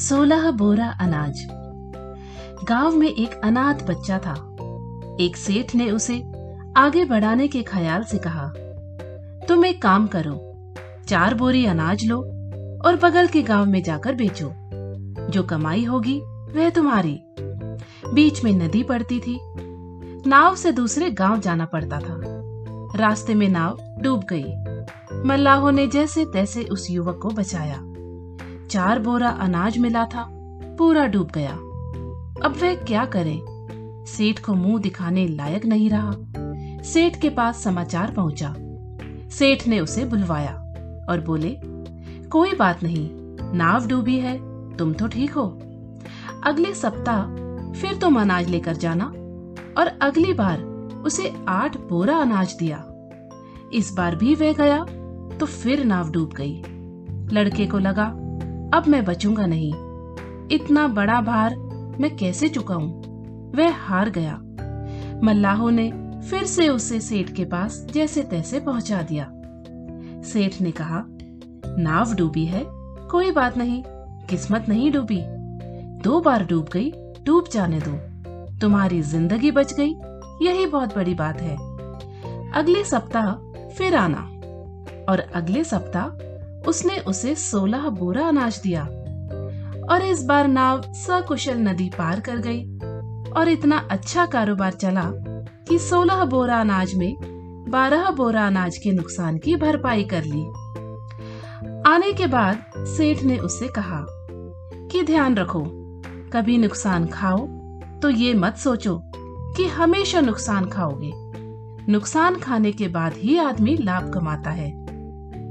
सोलह बोरा अनाज। गाँव में एक अनाथ बच्चा था। एक सेठ ने उसे आगे बढ़ाने के ख्याल से कहा, तुम एक काम करो, चार बोरी अनाज लो और बगल के गाँव में जाकर बेचो। जो कमाई होगी, वह तुम्हारी। बीच में नदी पड़ती थी। नाव से दूसरे गाँव जाना पड़ता था। रास्ते में नाव डूब गई। मल्लाहों ने जैसे तैसे उस युवक को बचाया। चार बोरा अनाज मिला था, पूरा डूब गया। अब वह क्या करे? सेठ को मुँह दिखाने लायक नहीं रहा। सेठ के पास समाचार पहुँचा। सेठ ने उसे बुलवाया और बोले, कोई बात नहीं, नाव डूबी है, तुम तो ठीक हो। अगले सप्ताह फिर तुम अनाज लेकर जाना और अगली बार उसे आठ बोरा अनाज दिया। इस बार भी वह गया तो फिर नाव डूब गई। लड़के को लगा अब मैं बचूँगा नहीं। इतना बड़ा भार मैं कैसे चुकाऊं वह हार गया। मल्लाहों ने फिर से उसे सेठ के पास जैसे तैसे पहुँचा दिया। सेठ ने कहा, नाव डूबी है, कोई बात नहीं, किस्मत नहीं डूबी। दो बार डूब गई, डूब जाने दो। तुम्हारी ज़िंदगी बच गई, यही बहुत बड़ी बात है। अगले सप्ताह फिर आना। और अगले सप्ताह उसने उसे सोलह बोरा अनाज दिया। और इस बार नाव सकुशल नदी पार कर गई और इतना अच्छा कारोबार चला कि सोलह बोरा अनाज में बारह बोरा अनाज के नुकसान की भरपाई कर ली। आने के बाद सेठ ने उससे कहा कि ध्यान रखो, कभी नुकसान खाओ तो ये मत सोचो कि हमेशा नुकसान खाओगे। नुकसान खाने के बाद ही आदमी लाभ कमाता है।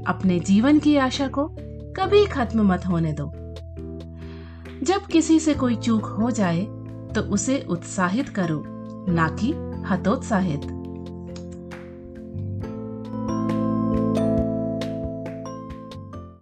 अपने जीवन की आशा को कभी खत्म मत होने दो। जब किसी से कोई चूक हो जाए तो उसे उत्साहित करो, ना कि हतोत्साहित।